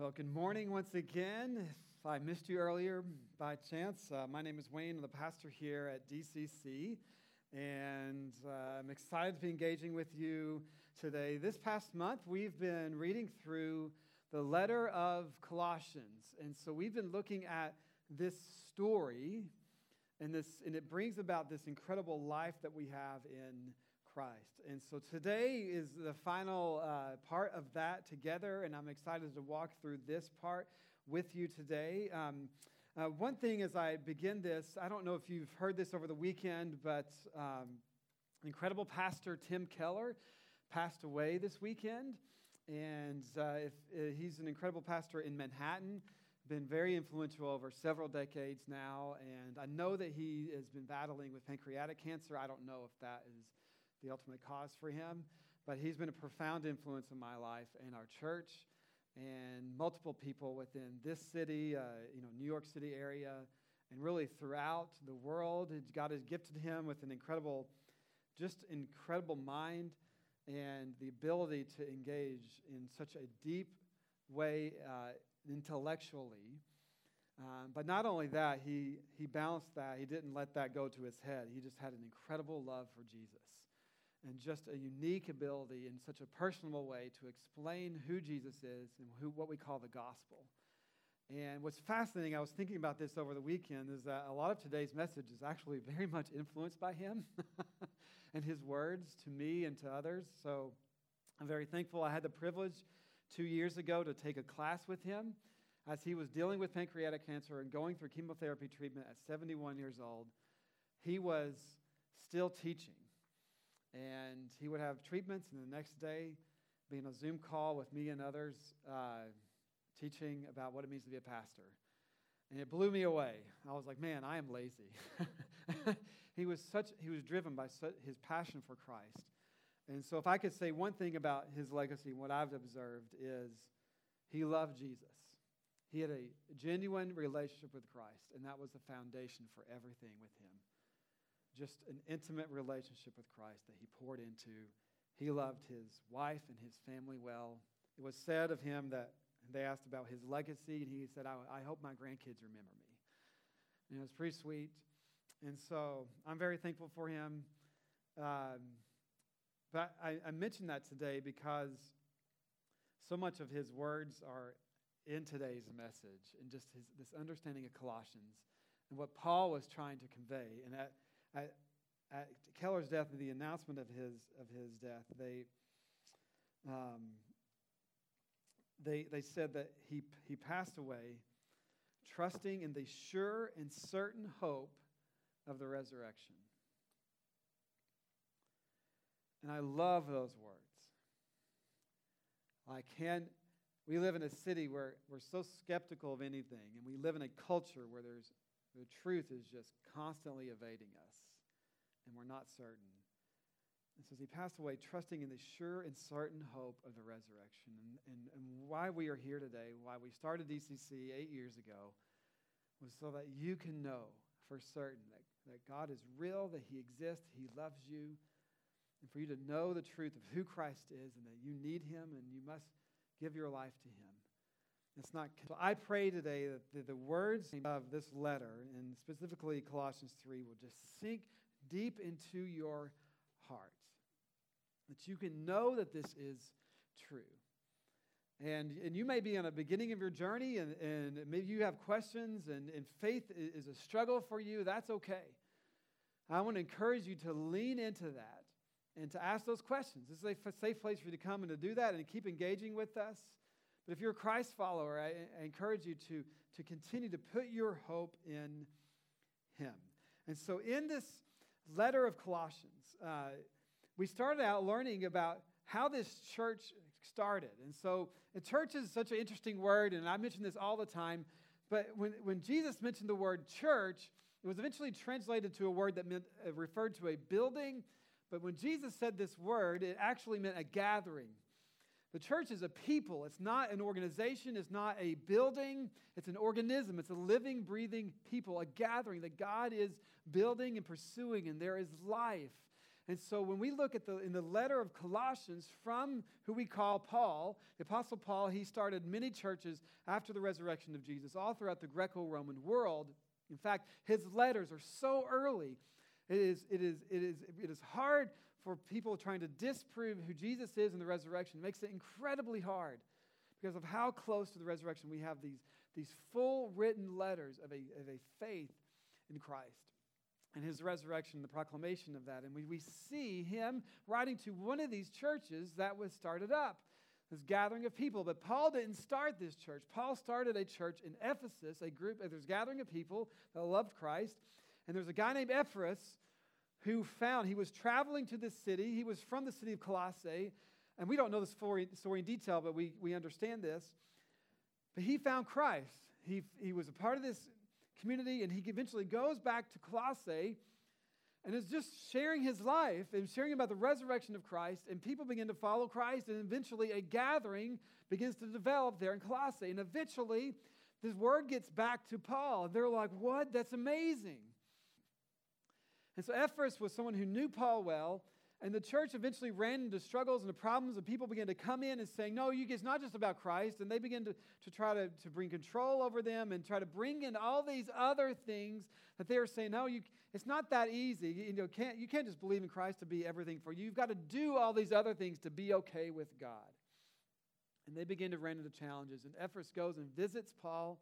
Well, good morning once again. If I missed you earlier by chance, uh, my name is Wayne. I'm the pastor here at DCC, and uh, I'm excited to be engaging with you today. This past month, we've been reading through the letter of Colossians, and so we've been looking at this story, and this, and it brings about this incredible life that we have in Christ. And so today is the final uh, part of that together, and I'm excited to walk through this part with you today. Um, uh, one thing as I begin this, I don't know if you've heard this over the weekend, but um, incredible pastor Tim Keller passed away this weekend. And uh, if, uh, he's an incredible pastor in Manhattan, been very influential over several decades now. And I know that he has been battling with pancreatic cancer. I don't know if that is the ultimate cause for him. But he's been a profound influence in my life and our church and multiple people within this city, uh, you know, New York City area, and really throughout the world. God has gifted him with an incredible, just incredible mind and the ability to engage in such a deep way uh, intellectually. Um, but not only that, he, he balanced that. He didn't let that go to his head. He just had an incredible love for Jesus and just a unique ability in such a personal way to explain who Jesus is and who, what we call the gospel. And what's fascinating, I was thinking about this over the weekend, is that a lot of today's message is actually very much influenced by him and his words to me and to others. So I'm very thankful. I had the privilege two years ago to take a class with him as he was dealing with pancreatic cancer and going through chemotherapy treatment at 71 years old. He was still teaching and he would have treatments, and the next day be in a Zoom call with me and others uh, teaching about what it means to be a pastor. And it blew me away. I was like, man, I am lazy. he was such he was driven by his passion for Christ. And so if I could say one thing about his legacy, what I've observed is he loved Jesus. He had a genuine relationship with Christ, and that was the foundation for everything with him just an intimate relationship with Christ that he poured into. He loved his wife and his family well. It was said of him that they asked about his legacy, and he said, I, I hope my grandkids remember me. And it was pretty sweet. And so I'm very thankful for him. Um, but I, I mentioned that today because so much of his words are in today's message and just his, this understanding of Colossians and what Paul was trying to convey. And that at, at Keller's death, the announcement of his, of his death, they, um, they, they said that he, he passed away trusting in the sure and certain hope of the resurrection. And I love those words. I can we live in a city where we're so skeptical of anything, and we live in a culture where there's the truth is just constantly evading us and we're not certain. And so he passed away trusting in the sure and certain hope of the resurrection. And, and, and why we are here today, why we started DCC eight years ago, was so that you can know for certain that, that God is real, that He exists, He loves you, and for you to know the truth of who Christ is and that you need Him and you must give your life to Him. It's not. So I pray today that the, the words of this letter, and specifically Colossians 3, will just sink deep into your heart. That you can know that this is true. And, and you may be on a beginning of your journey, and, and maybe you have questions, and, and faith is a struggle for you. That's okay. I want to encourage you to lean into that and to ask those questions. This is a safe place for you to come and to do that and keep engaging with us. But if you're a Christ follower, I, I encourage you to, to continue to put your hope in Him. And so, in this letter of Colossians, uh, we started out learning about how this church started. And so, a church is such an interesting word, and I mention this all the time. But when, when Jesus mentioned the word church, it was eventually translated to a word that meant, uh, referred to a building. But when Jesus said this word, it actually meant a gathering. The church is a people. It's not an organization. It's not a building. It's an organism. It's a living, breathing people, a gathering that God is building and pursuing, and there is life. And so when we look at the in the letter of Colossians from who we call Paul, the apostle Paul, he started many churches after the resurrection of Jesus all throughout the Greco-Roman world. In fact, his letters are so early. It is, it is, it is, it is hard for people trying to disprove who Jesus is in the resurrection. It makes it incredibly hard because of how close to the resurrection we have these, these full written letters of a, of a faith in Christ and his resurrection, the proclamation of that. And we, we see him writing to one of these churches that was started up, this gathering of people. But Paul didn't start this church. Paul started a church in Ephesus, a group, uh, there's a gathering of people that loved Christ. And there's a guy named Epaphras who found, he was traveling to this city. He was from the city of Colossae. And we don't know story, story in detail, but we, we understand this. But he found Christ. He, he was a part of this community, and he eventually goes back to Colossae and is just sharing his life and sharing about the resurrection of Christ, and people begin to follow Christ, and eventually a gathering begins to develop there in Colossae. And eventually, this word gets back to Paul. They're like, What? That's amazing. And so Epaphras was someone who knew Paul well, and the church eventually ran into struggles and problems, and people began to come in and saying, No, you, it's not just about Christ. And they began to, to try to, to bring control over them and try to bring in all these other things that they were saying, No, you, it's not that easy. You, you know, can't, you can't just believe in Christ to be everything for you. You've got to do all these other things to be okay with God. And they begin to run into challenges. And Epaphras goes and visits Paul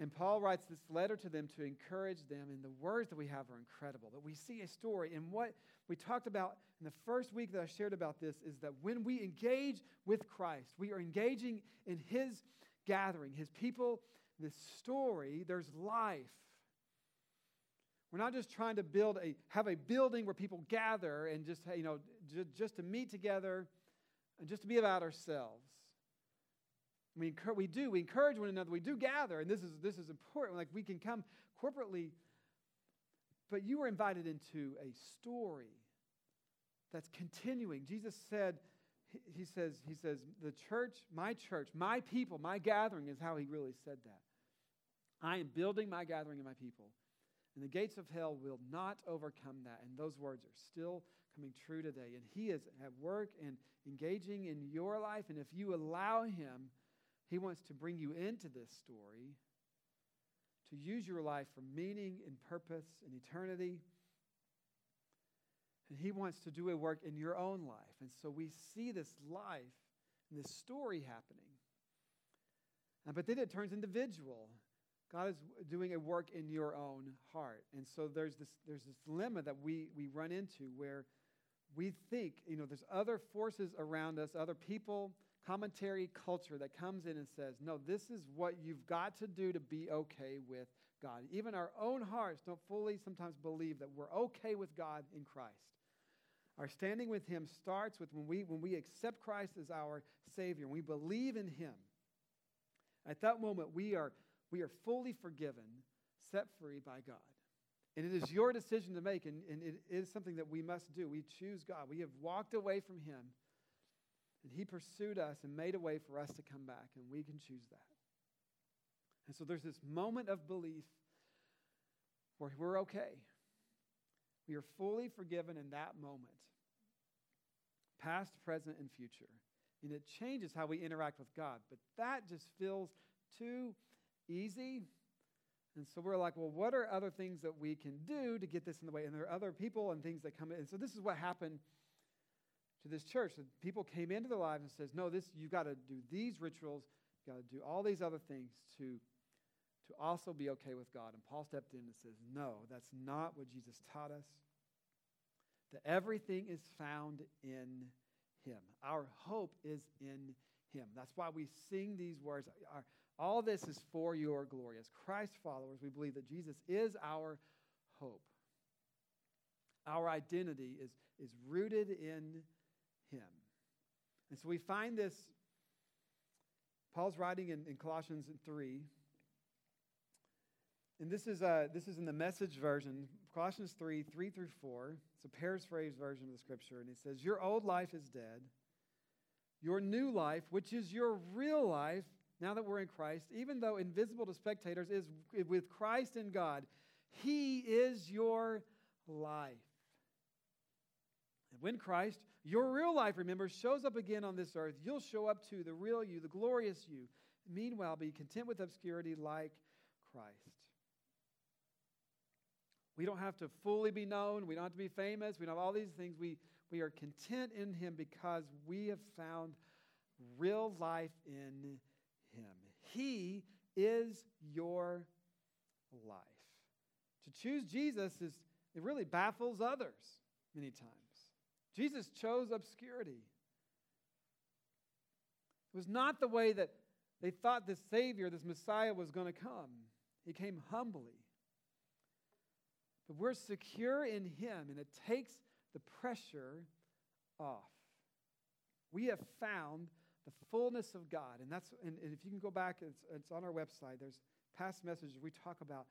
and Paul writes this letter to them to encourage them, and the words that we have are incredible. That we see a story, and what we talked about in the first week that I shared about this is that when we engage with Christ, we are engaging in His gathering, His people, this story, there's life. We're not just trying to build a have a building where people gather and just you know just, just to meet together and just to be about ourselves. We, we do, we encourage one another, we do gather, and this is, this is important. Like we can come corporately, but you were invited into a story that's continuing. Jesus said, he says, he says, the church, my church, my people, my gathering is how he really said that. I am building my gathering and my people. And the gates of hell will not overcome that. And those words are still coming true today. And he is at work and engaging in your life. And if you allow him, he wants to bring you into this story to use your life for meaning and purpose and eternity. And He wants to do a work in your own life. And so we see this life and this story happening. but then it turns individual. God is doing a work in your own heart. And so there's this, there's this dilemma that we, we run into where we think, you know, there's other forces around us, other people, commentary culture that comes in and says, no, this is what you've got to do to be okay with God. Even our own hearts don't fully sometimes believe that we're okay with God in Christ. Our standing with Him starts with when we, when we accept Christ as our Savior and we believe in Him. At that moment, we are, we are fully forgiven, set free by God. And it is your decision to make, and, and it is something that we must do. We choose God. We have walked away from Him and He pursued us and made a way for us to come back, and we can choose that. And so there's this moment of belief where we're okay. We are fully forgiven in that moment, past, present, and future. And it changes how we interact with God. But that just feels too easy. And so we're like, well, what are other things that we can do to get this in the way? And there are other people and things that come in. And so this is what happened to this church. that people came into their lives and says, no, this you've got to do these rituals, you've got to do all these other things to, to also be okay with God. And Paul stepped in and says, no, that's not what Jesus taught us. That everything is found in him. Our hope is in him. That's why we sing these words. Our, all this is for your glory. As Christ followers, we believe that Jesus is our hope. Our identity is, is rooted in him. And so we find this, Paul's writing in, in Colossians 3. And this is, uh, this is in the message version, Colossians 3, 3 through 4. It's a paraphrased version of the scripture. And it says, Your old life is dead. Your new life, which is your real life, now that we're in Christ, even though invisible to spectators, is with Christ in God. He is your life. And when Christ, your real life, remember, shows up again on this earth, you'll show up to the real you, the glorious you. Meanwhile, be content with obscurity like Christ. We don't have to fully be known. We don't have to be famous. We don't have all these things. We, we are content in Him because we have found real life in Him. He is your life. To choose Jesus is it really baffles others many times. Jesus chose obscurity. It was not the way that they thought this Savior, this Messiah, was going to come. He came humbly. But we're secure in Him, and it takes the pressure off. We have found the fullness of God. And that's and, and if you can go back, it's, it's on our website. There's past messages we talk about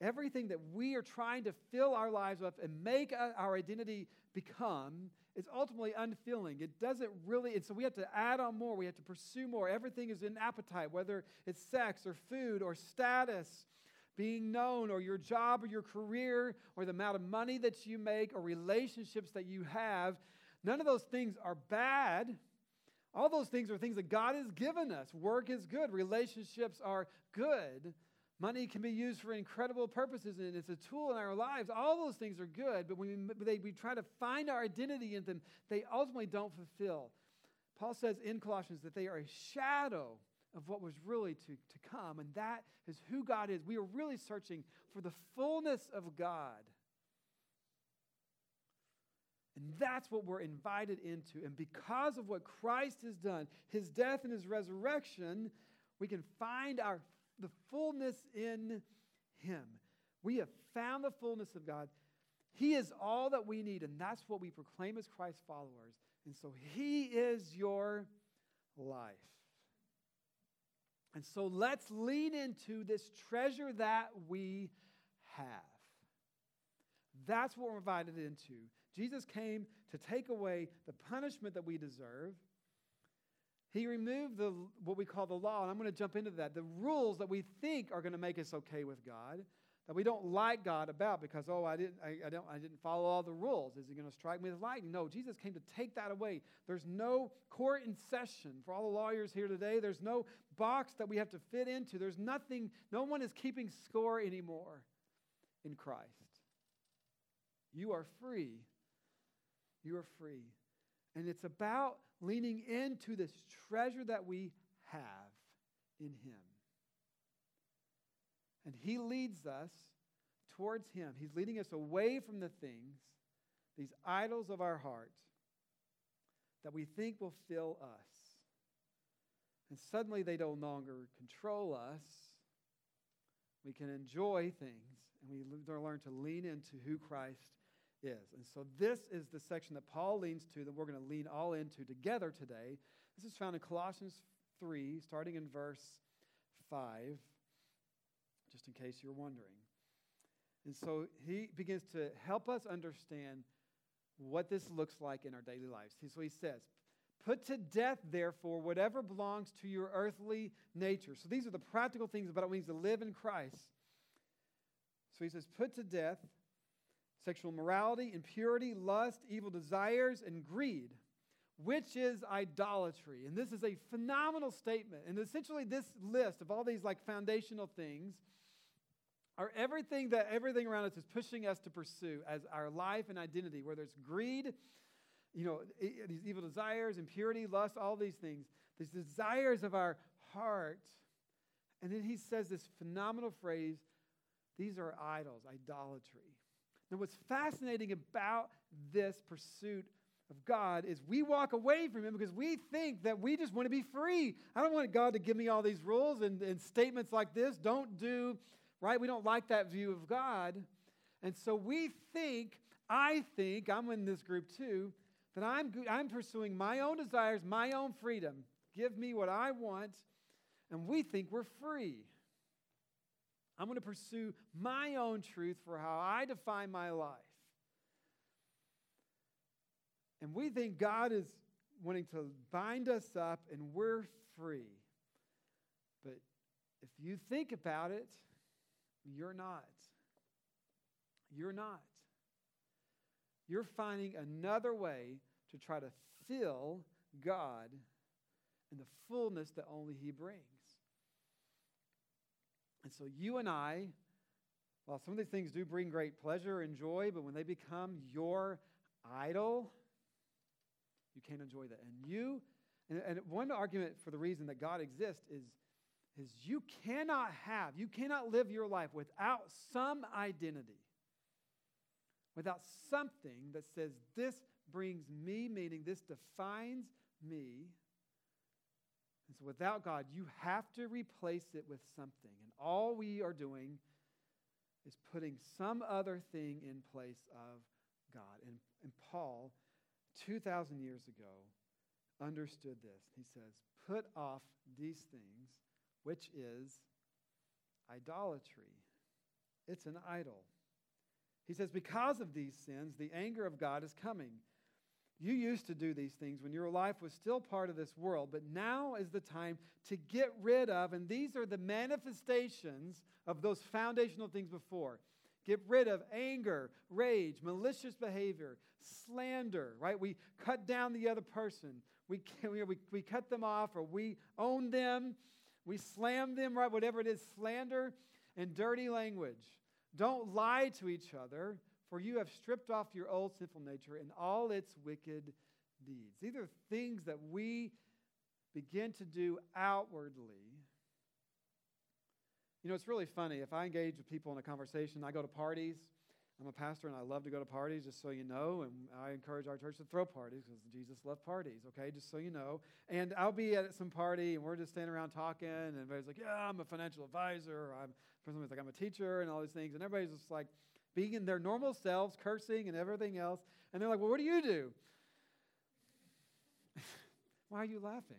everything that we are trying to fill our lives with and make uh, our identity become is ultimately unfilling. It doesn't really, and so we have to add on more. We have to pursue more. Everything is in appetite, whether it's sex or food or status, being known, or your job or your career, or the amount of money that you make, or relationships that you have. None of those things are bad. All those things are things that God has given us. Work is good, relationships are good. Money can be used for incredible purposes, and it's a tool in our lives. All those things are good, but when we, they, we try to find our identity in them, they ultimately don't fulfill. Paul says in Colossians that they are a shadow of what was really to, to come, and that is who God is. We are really searching for the fullness of God. And that's what we're invited into. And because of what Christ has done, his death and his resurrection, we can find our the fullness in Him. We have found the fullness of God. He is all that we need, and that's what we proclaim as Christ followers. And so He is your life. And so let's lean into this treasure that we have. That's what we're invited into. Jesus came to take away the punishment that we deserve he removed the, what we call the law, and I'm going to jump into that. The rules that we think are going to make us okay with God, that we don't like God about because, oh, I didn't, I, I, don't, I didn't follow all the rules. Is he going to strike me with lightning? No, Jesus came to take that away. There's no court in session. For all the lawyers here today, there's no box that we have to fit into. There's nothing, no one is keeping score anymore in Christ. You are free. You are free. And it's about leaning into this treasure that we have in Him. And He leads us towards Him. He's leading us away from the things, these idols of our heart, that we think will fill us. And suddenly they no longer control us. We can enjoy things, and we learn to lean into who Christ is. And so this is the section that Paul leans to that we're going to lean all into together today. This is found in Colossians 3, starting in verse 5, just in case you're wondering. And so he begins to help us understand what this looks like in our daily lives. So he says, Put to death, therefore, whatever belongs to your earthly nature. So these are the practical things about what it means to live in Christ. So he says, Put to death sexual morality, impurity, lust, evil desires, and greed, which is idolatry. And this is a phenomenal statement. And essentially, this list of all these like foundational things are everything that everything around us is pushing us to pursue as our life and identity, whether it's greed, you know, these evil desires, impurity, lust, all these things, these desires of our heart. And then he says this phenomenal phrase these are idols, idolatry. And what's fascinating about this pursuit of God is we walk away from Him because we think that we just want to be free. I don't want God to give me all these rules and, and statements like this. Don't do, right? We don't like that view of God. And so we think, I think, I'm in this group too, that I'm, I'm pursuing my own desires, my own freedom. Give me what I want. And we think we're free. I'm going to pursue my own truth for how I define my life. And we think God is wanting to bind us up and we're free. But if you think about it, you're not. You're not. you're finding another way to try to fill God in the fullness that only He brings. And so you and I, while some of these things do bring great pleasure and joy, but when they become your idol, you can't enjoy that. And you, and, and one argument for the reason that God exists is, is you cannot have, you cannot live your life without some identity, without something that says, this brings me meaning, this defines me. And so without God, you have to replace it with something. And all we are doing is putting some other thing in place of God. And, and Paul, 2,000 years ago, understood this. He says, Put off these things, which is idolatry. It's an idol. He says, Because of these sins, the anger of God is coming. You used to do these things when your life was still part of this world, but now is the time to get rid of, and these are the manifestations of those foundational things before. Get rid of anger, rage, malicious behavior, slander, right? We cut down the other person. We, we, we cut them off or we own them. We slam them, right? Whatever it is, slander and dirty language. Don't lie to each other, for you have stripped off your old sinful nature and all its wicked deeds. These are things that we begin to do outwardly. You know, it's really funny. If I engage with people in a conversation, I go to parties. I'm a pastor and I love to go to parties, just so you know. And I encourage our church to throw parties because Jesus loved parties, okay? Just so you know. And I'll be at some party and we're just standing around talking, and everybody's like, Yeah, I'm a financial advisor. I'm, somebody's like, I'm a teacher, and all these things. And everybody's just like, being in their normal selves, cursing and everything else. And they're like, Well, what do you do? Why are you laughing?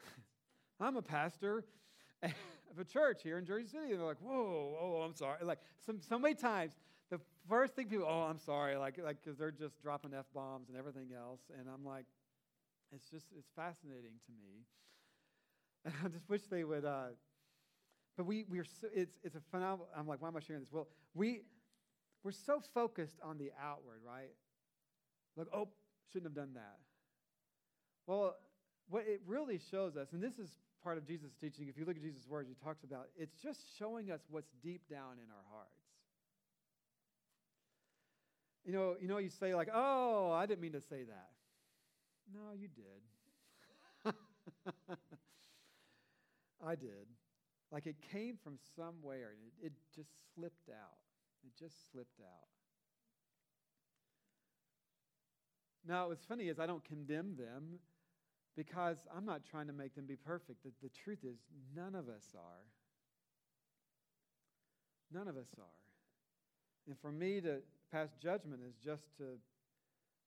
I'm a pastor of a church here in Jersey City. And they're like, Whoa, oh, I'm sorry. Like, some, so many times, the first thing people, oh, I'm sorry, like, like, because they're just dropping F bombs and everything else. And I'm like, it's just, it's fascinating to me. And I just wish they would, uh, but we, we're so, it's, it's a phenomenal, I'm like, why am I sharing this? Well, we, we're so focused on the outward, right? Like, oh, shouldn't have done that. Well, what it really shows us, and this is part of Jesus' teaching, if you look at Jesus' words, he talks about it's just showing us what's deep down in our hearts. You know, you know, you say like, "Oh, I didn't mean to say that." No, you did. I did. Like it came from somewhere, and it, it just slipped out. It just slipped out. Now, what's funny is I don't condemn them because I'm not trying to make them be perfect. The, the truth is, none of us are. None of us are. And for me to pass judgment is just to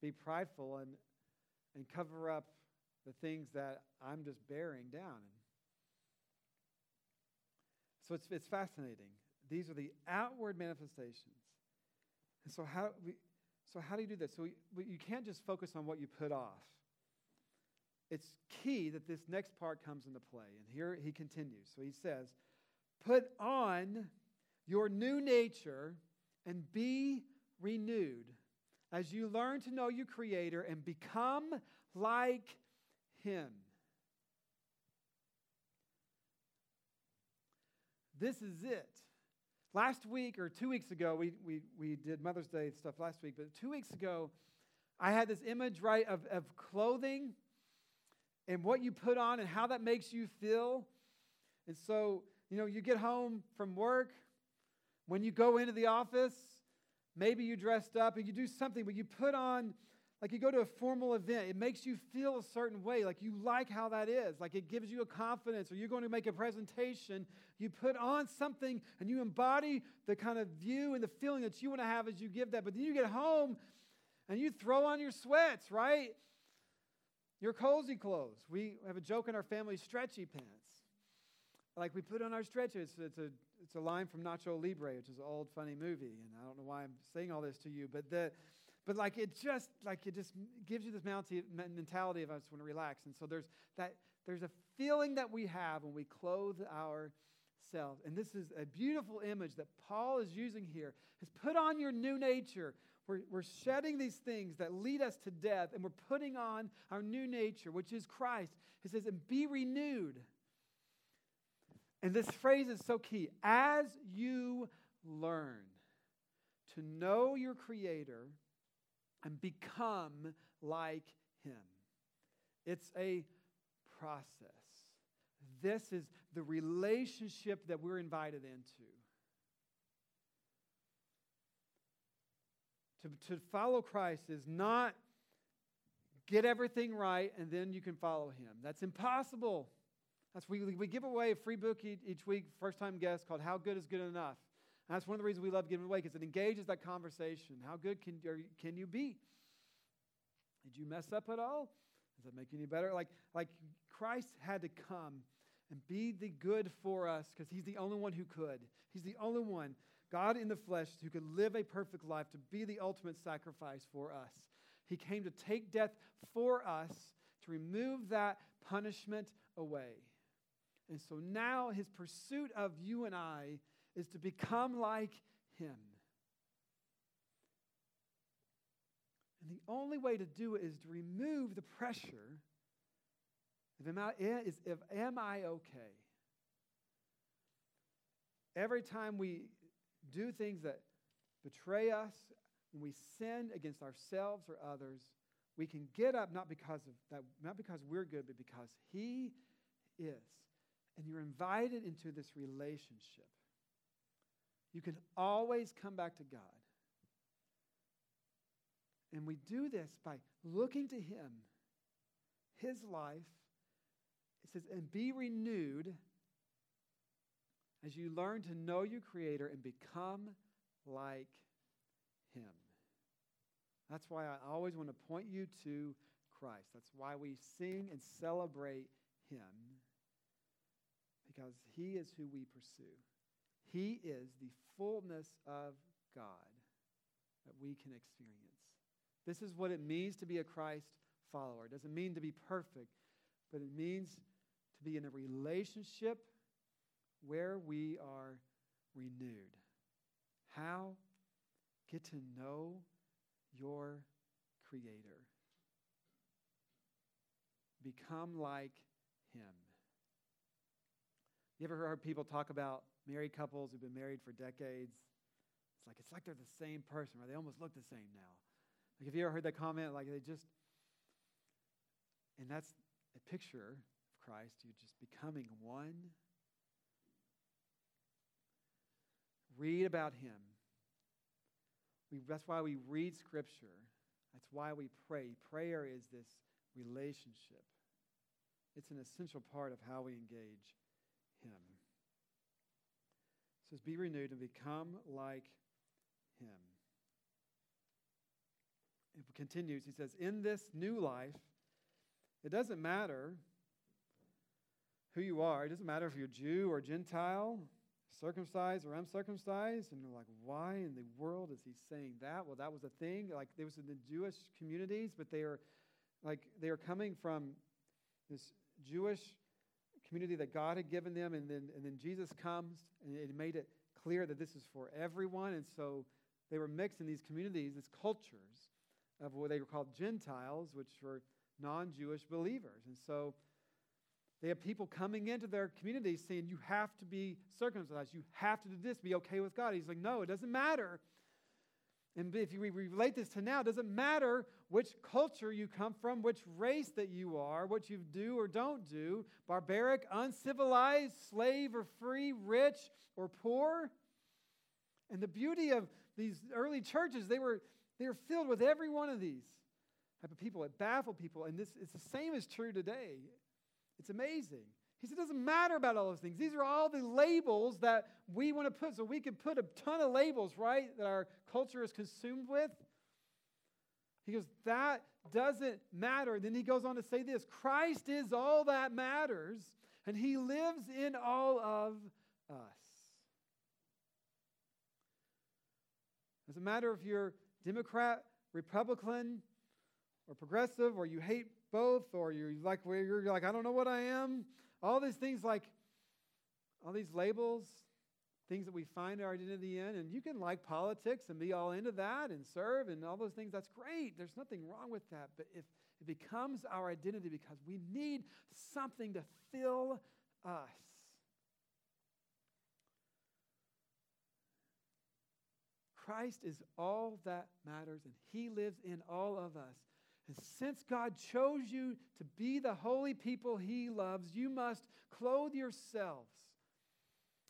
be prideful and, and cover up the things that I'm just bearing down. So it's, it's fascinating. These are the outward manifestations. And so how, we, so how do you do this? So we, you can't just focus on what you put off. It's key that this next part comes into play. And here he continues. So he says, Put on your new nature and be renewed as you learn to know your Creator and become like Him. This is it. Last week or two weeks ago, we, we, we did Mother's Day stuff last week, but two weeks ago, I had this image, right, of, of clothing and what you put on and how that makes you feel. And so, you know, you get home from work, when you go into the office, maybe you dressed up and you do something, but you put on, like you go to a formal event, it makes you feel a certain way, like you like how that is, like it gives you a confidence, or you're going to make a presentation, you put on something and you embody the kind of view and the feeling that you want to have as you give that. But then you get home and you throw on your sweats, right? Your cozy clothes. We have a joke in our family stretchy pants. Like we put on our stretches. It's a it's a line from Nacho Libre, which is an old funny movie, and I don't know why I'm saying all this to you, but the, but like it just like it just gives you this mentality of I just want to relax, and so there's that there's a feeling that we have when we clothe ourselves, and this is a beautiful image that Paul is using here. Is put on your new nature, We're, we're shedding these things that lead us to death, and we're putting on our new nature, which is Christ. He says, and be renewed. And this phrase is so key. As you learn to know your Creator and become like Him, it's a process. This is the relationship that we're invited into. To, to follow Christ is not get everything right and then you can follow him. That's impossible. That's we, we give away a free book each week, first time guest, called How Good is Good Enough. And that's one of the reasons we love giving away because it engages that conversation. How good can, can you be? Did you mess up at all? Does that make you any better? Like, like Christ had to come and be the good for us because he's the only one who could. He's the only one God in the flesh who could live a perfect life, to be the ultimate sacrifice for us. He came to take death for us, to remove that punishment away. And so now his pursuit of you and I is to become like him. And the only way to do it is to remove the pressure of am I, eh, is, if, am I okay? Every time we do things that betray us, when we sin against ourselves or others, we can get up not because of that, not because we're good, but because He is. And you're invited into this relationship. You can always come back to God. And we do this by looking to Him, His life. It says, and be renewed as you learn to know your Creator and become like Him. That's why I always want to point you to Christ. That's why we sing and celebrate Him, because He is who we pursue. He is the fullness of God that we can experience. This is what it means to be a Christ follower. It doesn't mean to be perfect, but it means to be in a relationship where we are renewed. How? Get to know your Creator. Become like Him. You ever heard people talk about married couples who've been married for decades? It's like it's like they're the same person, or they almost look the same now. Like, have you ever heard that comment? Like they just, and that's a picture of Christ. You're just becoming one Read about him. We, that's why we read Scripture. That's why we pray. Prayer is this relationship, it's an essential part of how we engage him. It says, Be renewed and become like him. It continues. He says, In this new life, it doesn't matter who you are. It doesn't matter if you're Jew or Gentile circumcised or uncircumcised. And they're like, why in the world is he saying that? Well, that was a thing. Like, there was in the Jewish communities, but they are like, they are coming from this Jewish community that God had given them. And then, and then Jesus comes and it made it clear that this is for everyone. And so they were mixed in these communities, these cultures of what they were called Gentiles, which were non Jewish believers. And so they have people coming into their community saying, You have to be circumcised. You have to do this, be okay with God. He's like, No, it doesn't matter. And if you relate this to now, it doesn't matter which culture you come from, which race that you are, what you do or don't do barbaric, uncivilized, slave or free, rich or poor. And the beauty of these early churches, they were, they were filled with every one of these type of people. It baffled people. And this, it's the same as true today. It's amazing. He said, it doesn't matter about all those things. These are all the labels that we want to put. So we can put a ton of labels, right, that our culture is consumed with. He goes, that doesn't matter. Then he goes on to say this Christ is all that matters, and he lives in all of us. Doesn't matter of you're Democrat, Republican, or progressive, or you hate both, or you're like you're like, I don't know what I am. All these things like all these labels, things that we find our identity in. And you can like politics and be all into that and serve and all those things. That's great. There's nothing wrong with that. But if it becomes our identity because we need something to fill us. Christ is all that matters, and He lives in all of us. And since God chose you to be the holy people He loves, you must clothe yourselves.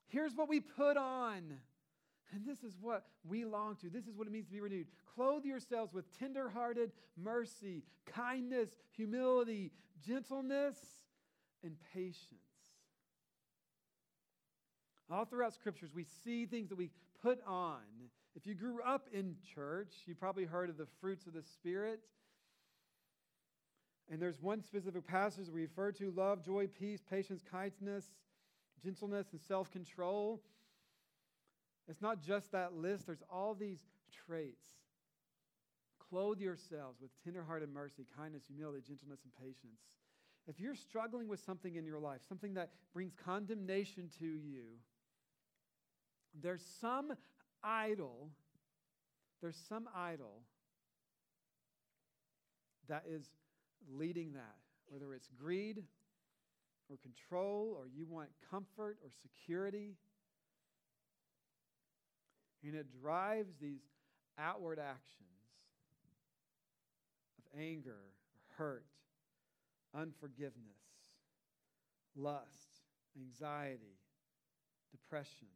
Here's what we put on. And this is what we long to. This is what it means to be renewed. Clothe yourselves with tenderhearted mercy, kindness, humility, gentleness, and patience. All throughout scriptures, we see things that we put on. If you grew up in church, you probably heard of the fruits of the Spirit. And there's one specific passage we refer to love, joy, peace, patience, kindness, gentleness, and self control. It's not just that list, there's all these traits. Clothe yourselves with tenderhearted mercy, kindness, humility, gentleness, and patience. If you're struggling with something in your life, something that brings condemnation to you, there's some idol, there's some idol that is leading that, whether it's greed or control or you want comfort or security. And it drives these outward actions of anger, hurt, unforgiveness, lust, anxiety, depression,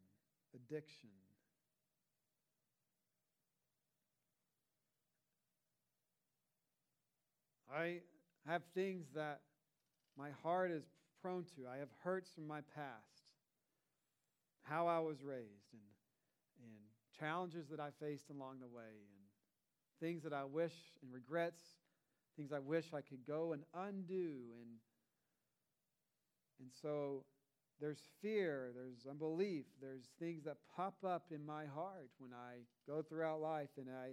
addiction. I have things that my heart is prone to. I have hurts from my past, how I was raised, and, and challenges that I faced along the way, and things that I wish and regrets, things I wish I could go and undo. And, and so there's fear, there's unbelief, there's things that pop up in my heart when I go throughout life and I,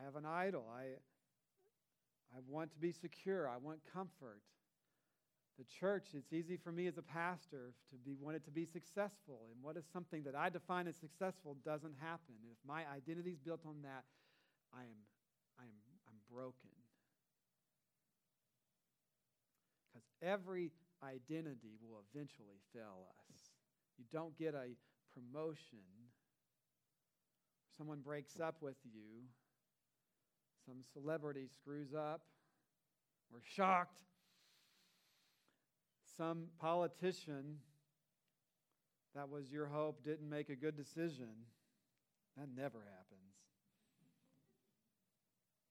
I have an idol. I, I want to be secure. I want comfort. The church, it's easy for me as a pastor to be wanted to be successful. And what is something that I define as successful doesn't happen. And if my identity is built on that, I am, I am I'm broken. Because every identity will eventually fail us. You don't get a promotion. Someone breaks up with you some celebrity screws up, we're shocked. Some politician that was your hope didn't make a good decision. That never happens.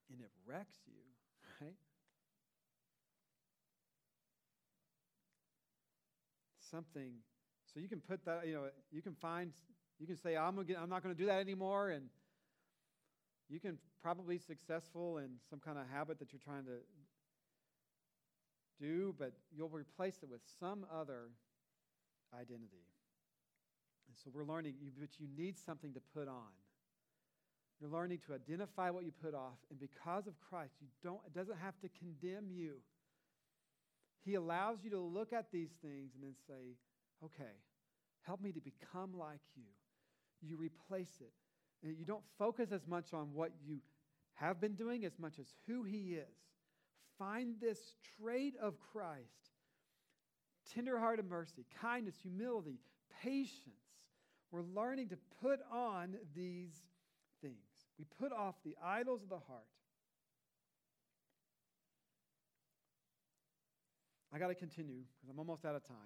And it wrecks you, right? Something, so you can put that, you know, you can find, you can say, I'm, gonna get, I'm not going to do that anymore, and you can probably successful in some kind of habit that you're trying to do, but you'll replace it with some other identity. And so we're learning, but you need something to put on. You're learning to identify what you put off, and because of Christ, you don't, it doesn't have to condemn you. He allows you to look at these things and then say, okay, help me to become like you. You replace it and you don't focus as much on what you have been doing as much as who He is. Find this trait of Christ tenderhearted mercy, kindness, humility, patience. We're learning to put on these things. We put off the idols of the heart. I got to continue because I'm almost out of time.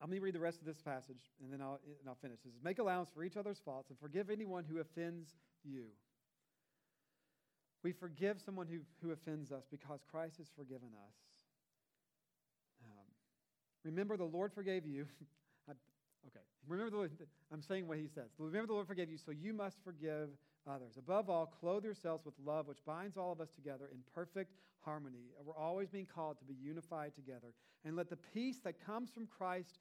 I'm going to read the rest of this passage and then I'll, and I'll finish. It says, Make allowance for each other's faults and forgive anyone who offends you. We forgive someone who, who offends us because Christ has forgiven us. Um, remember, the Lord forgave you. I, okay. Remember, the Lord, I'm saying what he says. Remember, the Lord forgave you, so you must forgive others. Above all, clothe yourselves with love, which binds all of us together in perfect harmony. We're always being called to be unified together. And let the peace that comes from Christ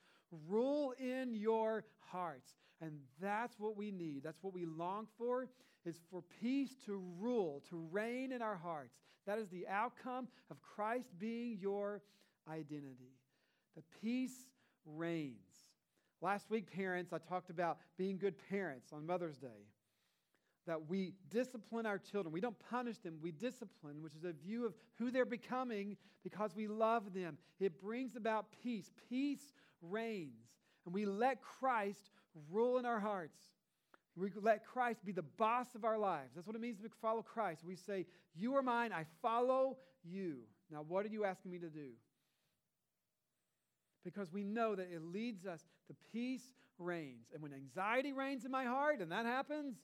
rule in your hearts. And that's what we need. That's what we long for is for peace to rule, to reign in our hearts. That is the outcome of Christ being your identity. The peace reigns. Last week, parents, I talked about being good parents on Mother's Day. That we discipline our children. We don't punish them, we discipline, which is a view of who they're becoming because we love them. It brings about peace. Peace reigns. And we let Christ rule in our hearts. We let Christ be the boss of our lives. That's what it means to follow Christ. We say, You are mine, I follow you. Now, what are you asking me to do? Because we know that it leads us to peace reigns. And when anxiety reigns in my heart, and that happens,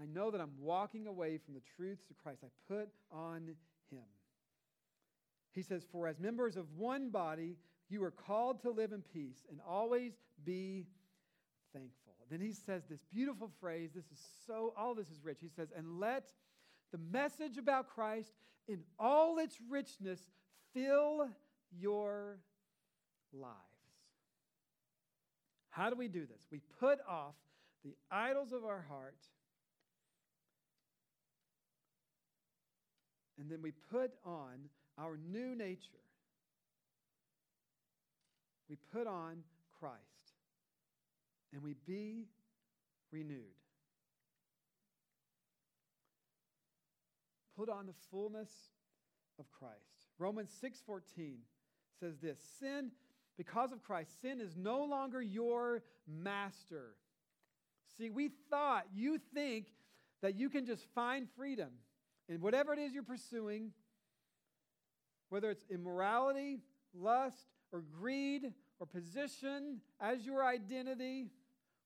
I know that I'm walking away from the truths of Christ. I put on Him. He says, For as members of one body, you are called to live in peace and always be thankful. Then he says this beautiful phrase. This is so, all this is rich. He says, And let the message about Christ in all its richness fill your lives. How do we do this? We put off the idols of our heart, and then we put on our new nature. We put on Christ, and we be renewed. Put on the fullness of Christ. Romans 6:14 says this, sin because of Christ, sin is no longer your master. See, we thought, you think that you can just find freedom in whatever it is you're pursuing, whether it's immorality, lust, or greed, or position as your identity,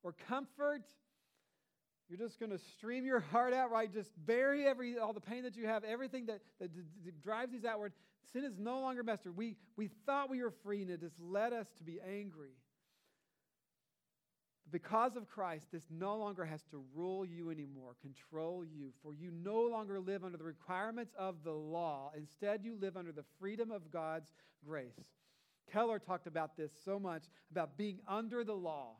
or comfort. You're just going to stream your heart out, right? Just bury every, all the pain that you have, everything that, that, that drives these outward. Sin is no longer master. We, we thought we were free, and it has led us to be angry. But because of Christ, this no longer has to rule you anymore, control you, for you no longer live under the requirements of the law. Instead, you live under the freedom of God's grace. Keller talked about this so much about being under the law.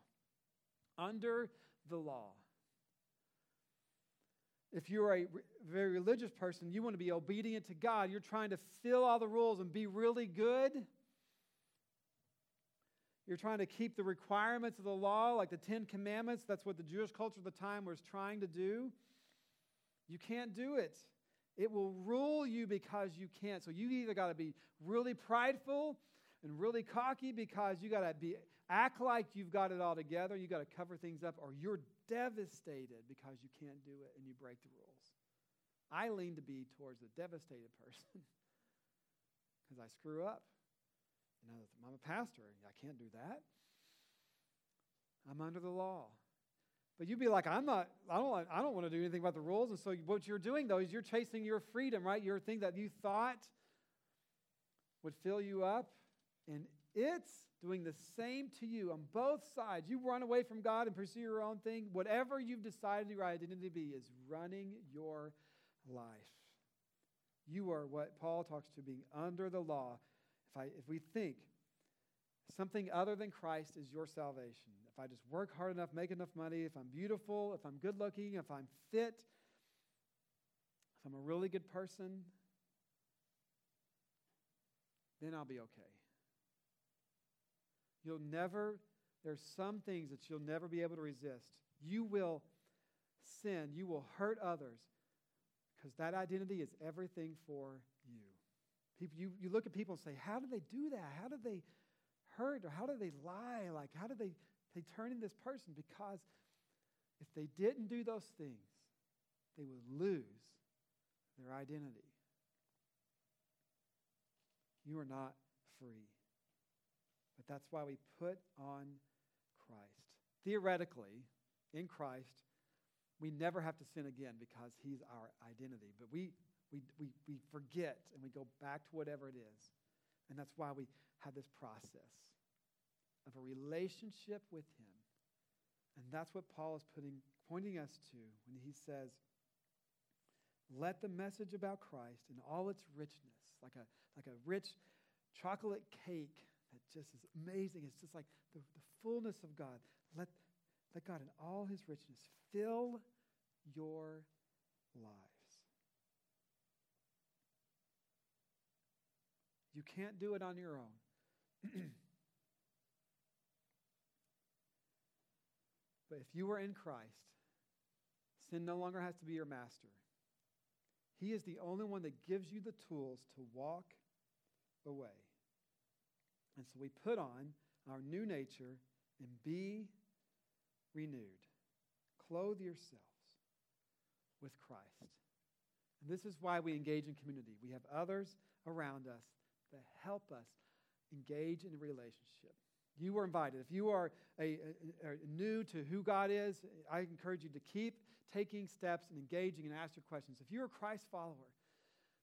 Under the law. If you're a very religious person, you want to be obedient to God. You're trying to fill all the rules and be really good. You're trying to keep the requirements of the law, like the Ten Commandments. That's what the Jewish culture of the time was trying to do. You can't do it. It will rule you because you can't. So you either got to be really prideful and really cocky because you got to be act like you've got it all together. You got to cover things up, or you're devastated because you can't do it and you break the rules. I lean to be towards the devastated person because I screw up. I'm a pastor. I can't do that. I'm under the law. But you'd be like, I'm not, I don't, I don't want to do anything about the rules. And so what you're doing, though, is you're chasing your freedom, right? Your thing that you thought would fill you up. And it's doing the same to you on both sides. You run away from God and pursue your own thing. Whatever you've decided your identity to be is running your life. You are what Paul talks to being under the law. If, I, if we think something other than Christ is your salvation, if I just work hard enough, make enough money, if I'm beautiful, if I'm good looking, if I'm fit, if I'm a really good person, then I'll be okay. You'll never, there's some things that you'll never be able to resist. You will sin, you will hurt others because that identity is everything for. People, you, you look at people and say, How do they do that? How do they hurt or how do they lie? Like, how do they, they turn in this person? Because if they didn't do those things, they would lose their identity. You are not free. But that's why we put on Christ. Theoretically, in Christ, we never have to sin again because he's our identity. But we, we, we, we forget and we go back to whatever it is. And that's why we have this process of a relationship with him. And that's what Paul is putting, pointing us to when he says, let the message about Christ in all its richness, like a, like a rich chocolate cake that just is amazing. It's just like the, the fullness of God. Let, let God in all his richness fill your lives. You can't do it on your own. but if you are in Christ, sin no longer has to be your master. He is the only one that gives you the tools to walk away. And so we put on our new nature and be renewed. Clothe yourselves with Christ. And this is why we engage in community. We have others around us that help us engage in a relationship. You were invited. If you are a, a, a new to who God is, I encourage you to keep taking steps and engaging and ask your questions. If you're a Christ follower,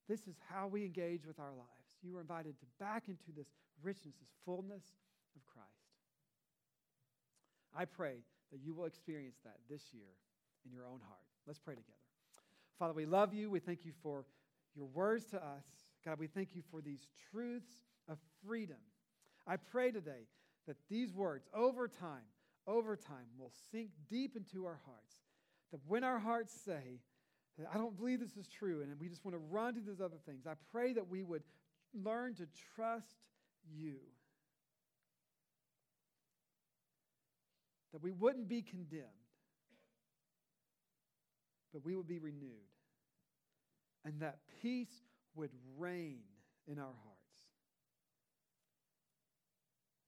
this is how we engage with our lives. You are invited to back into this richness, this fullness of Christ. I pray that you will experience that this year in your own heart. Let's pray together. Father, we love you. We thank you for your words to us. God, we thank you for these truths of freedom. I pray today that these words, over time, over time, will sink deep into our hearts. That when our hearts say, I don't believe this is true, and we just want to run to these other things, I pray that we would learn to trust you. That we wouldn't be condemned, but we would be renewed. And that peace would reign in our hearts,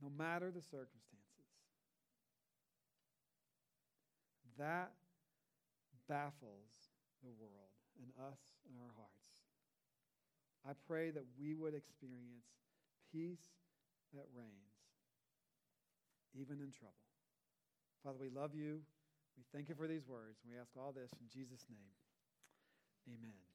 no matter the circumstances. That baffles the world and us and our hearts. I pray that we would experience peace that reigns, even in trouble. Father, we love you. We thank you for these words. We ask all this in Jesus' name. Amen.